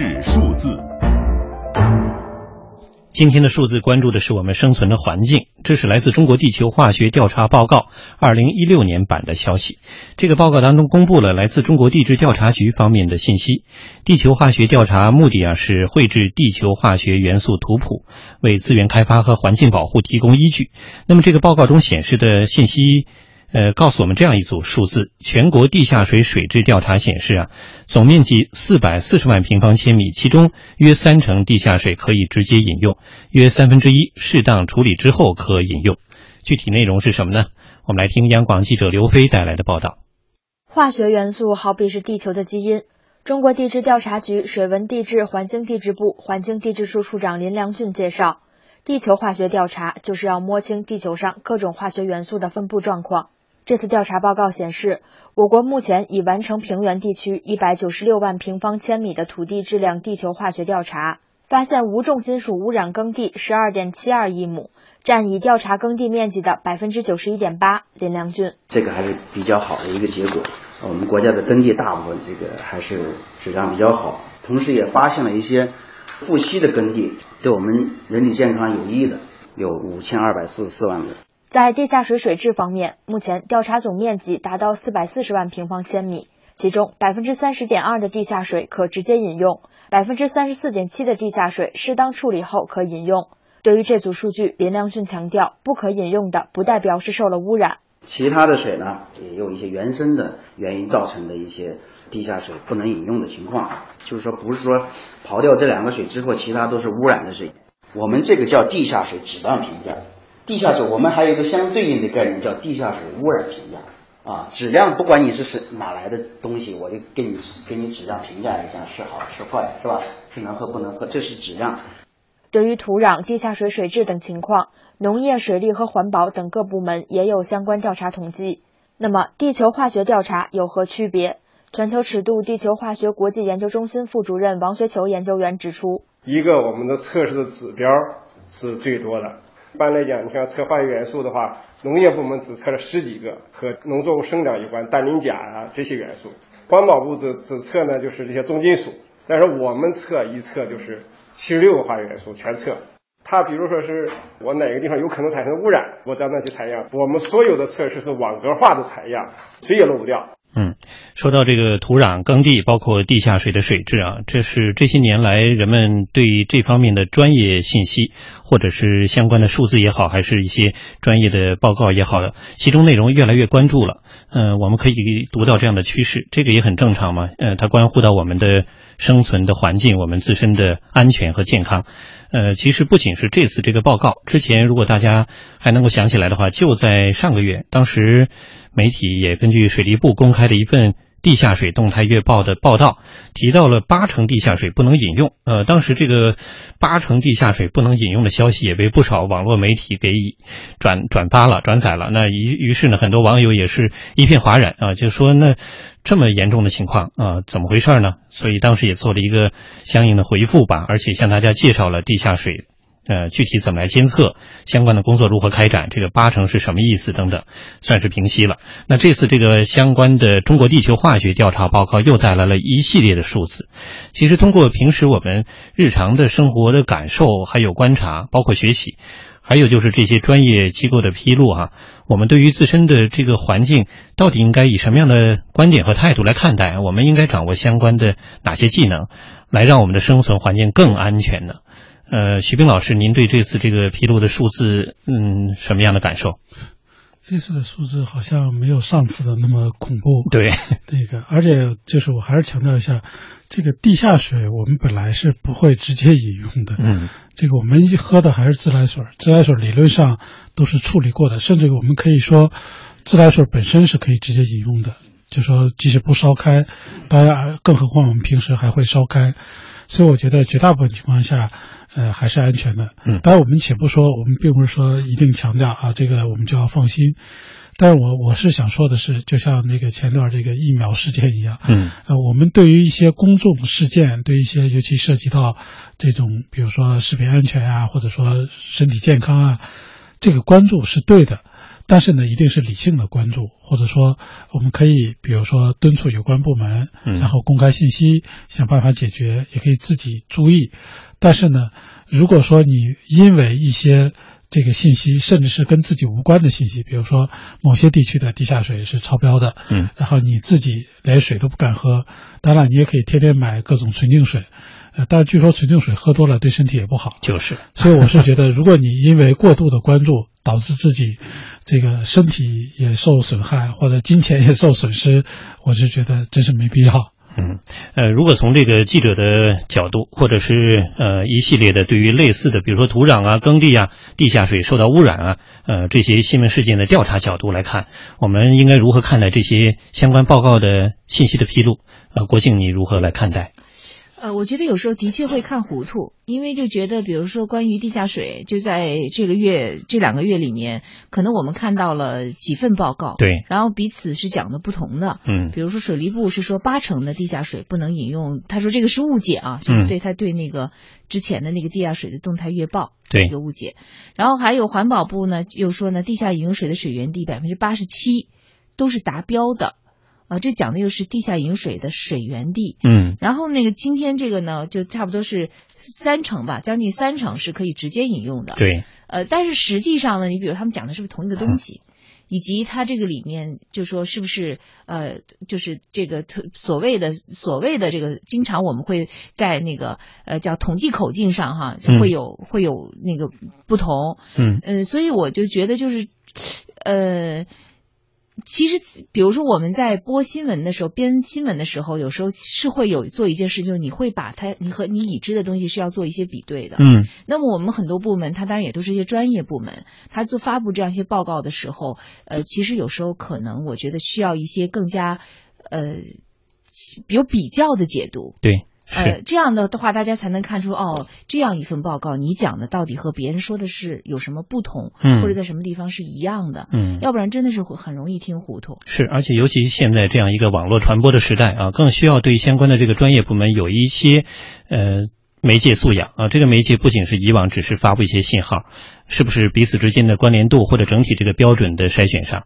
日数字。今天的数字关注的是我们生存的环境，这是来自中国地球化学调查报告二零一六年版的消息。这个报告当中公布了来自中国地质调查局方面的信息。地球化学调查目的啊是绘制地球化学元素图谱，为资源开发和环境保护提供依据。那么这个报告中显示的信息。呃，告诉我们这样一组数字：全国地下水水质调查显示啊，总面积四百四十万平方千米，其中约三成地下水可以直接饮用，约三分之一适当处理之后可饮用。具体内容是什么呢？我们来听央广记者刘飞带来的报道。化学元素好比是地球的基因。中国地质调查局水文地质环境地质部环境地质处处长林良俊介绍，地球化学调查就是要摸清地球上各种化学元素的分布状况。这次调查报告显示，我国目前已完成平原地区一百九十六万平方千米的土地质量地球化学调查，发现无重金属污染耕地十二点七二亿亩，占已调查耕地面积的百分之九十一点八。林良俊，这个还是比较好的一个结果。我们国家的耕地大部分这个还是质量比较好，同时也发现了一些富硒的耕地，对我们人体健康有益的有五千二百四十四万个。在地下水水质方面，目前调查总面积达到四百四十万平方千米，其中百分之三十点二的地下水可直接饮用，百分之三十四点七的地下水适当处理后可饮用。对于这组数据，林良俊强调，不可饮用的不代表是受了污染，其他的水呢也有一些原生的原因造成的一些地下水不能饮用的情况，就是说不是说刨掉这两个水之后，其他都是污染的水。我们这个叫地下水质量评价。地下水，我们还有一个相对应的概念，叫地下水污染评价啊。质量不管你是是哪来的东西，我就给你给你质量评价一下，是好是坏，是吧？是能喝不能喝，这是质量。对于土壤、地下水水质等情况，农业、水利和环保等各部门也有相关调查统计。那么，地球化学调查有何区别？全球尺度地球化学国际研究中心副主任王学球研究员指出，一个我们的测试的指标是最多的。一般来讲，你像测化学元素的话，农业部门只测了十几个和农作物生长有关，氮磷钾啊这些元素；环保部只只测呢就是这些重金属。但是我们测一测就是七十六个化学元素全测。它比如说是我哪个地方有可能产生污染，我到那去采样。我们所有的测试是网格化的采样，谁也漏不掉。嗯，说到这个土壤、耕地，包括地下水的水质啊，这是这些年来人们对这方面的专业信息，或者是相关的数字也好，还是一些专业的报告也好的，其中内容越来越关注了。嗯，我们可以读到这样的趋势，这个也很正常嘛。呃，它关乎到我们的生存的环境，我们自身的安全和健康。呃，其实不仅是这次这个报告，之前如果大家还能够想起来的话，就在上个月，当时媒体也根据水利部公开的一份地下水动态月报的报道，提到了八成地下水不能饮用。呃，当时这个八成地下水不能饮用的消息也被不少网络媒体给转转发了、转载了。那于于是呢，很多网友也是一片哗然啊，就说那。这么严重的情况啊，怎么回事呢？所以当时也做了一个相应的回复吧，而且向大家介绍了地下水，呃，具体怎么来监测，相关的工作如何开展，这个八成是什么意思等等，算是平息了。那这次这个相关的中国地球化学调查报告又带来了一系列的数字。其实通过平时我们日常的生活的感受，还有观察，包括学习。还有就是这些专业机构的披露哈，我们对于自身的这个环境到底应该以什么样的观点和态度来看待？我们应该掌握相关的哪些技能，来让我们的生存环境更安全呢？呃，徐冰老师，您对这次这个披露的数字，嗯，什么样的感受？这次的数字好像没有上次的那么恐怖。对，那个，而且就是我还是强调一下，这个地下水我们本来是不会直接饮用的。嗯，这个我们喝的还是自来水，自来水理论上都是处理过的，甚至我们可以说，自来水本身是可以直接饮用的，就说即使不烧开，当然，更何况我们平时还会烧开，所以我觉得绝大部分情况下。呃，还是安全的。嗯，当然我们且不说，我们并不是说一定强调啊，这个我们就要放心。但是我我是想说的是，就像那个前段这个疫苗事件一样，嗯，呃，我们对于一些公众事件，对一些尤其涉及到这种，比如说食品安全啊，或者说身体健康啊，这个关注是对的。但是呢，一定是理性的关注，或者说，我们可以比如说敦促有关部门，然后公开信息，想办法解决，也可以自己注意。但是呢，如果说你因为一些这个信息，甚至是跟自己无关的信息，比如说某些地区的地下水是超标的，嗯，然后你自己连水都不敢喝，当然你也可以天天买各种纯净水。呃，但是据说纯净水喝多了对身体也不好，就是。所以我是觉得，如果你因为过度的关注导致自己这个身体也受损害，或者金钱也受损失，我是觉得真是没必要。嗯，呃，如果从这个记者的角度，或者是呃一系列的对于类似的，比如说土壤啊、耕地啊、地下水受到污染啊，呃这些新闻事件的调查角度来看，我们应该如何看待这些相关报告的信息的披露？呃，国庆你如何来看待？呃，我觉得有时候的确会看糊涂，因为就觉得，比如说关于地下水，就在这个月这两个月里面，可能我们看到了几份报告，对，然后彼此是讲的不同的，嗯，比如说水利部是说八成的地下水不能饮用，他说这个是误解啊，就是对他对那个之前的那个地下水的动态月报对。一个误解，然后还有环保部呢又说呢，地下饮用水的水源地百分之八十七都是达标的。啊，这讲的又是地下饮水的水源地，嗯，然后那个今天这个呢，就差不多是三成吧，将近三成是可以直接饮用的，对，呃，但是实际上呢，你比如他们讲的是不是同一个东西，以及它这个里面就说是不是呃，就是这个特所谓的所谓的这个，经常我们会在那个呃叫统计口径上哈，会有会有那个不同，嗯。嗯，所以我就觉得就是呃。其实，比如说我们在播新闻的时候，编新闻的时候，有时候是会有做一件事，就是你会把它，你和你已知的东西是要做一些比对的。嗯。那么我们很多部门，它当然也都是一些专业部门，它做发布这样一些报告的时候，呃，其实有时候可能我觉得需要一些更加，呃，有比较的解读。对。呃，这样的的话，大家才能看出哦，这样一份报告，你讲的到底和别人说的是有什么不同，嗯，或者在什么地方是一样的，嗯，要不然真的是会很容易听糊涂。是，而且尤其现在这样一个网络传播的时代啊，更需要对相关的这个专业部门有一些呃媒介素养。啊。这个媒介不仅是以往只是发布一些信号，是不是彼此之间的关联度或者整体这个标准的筛选上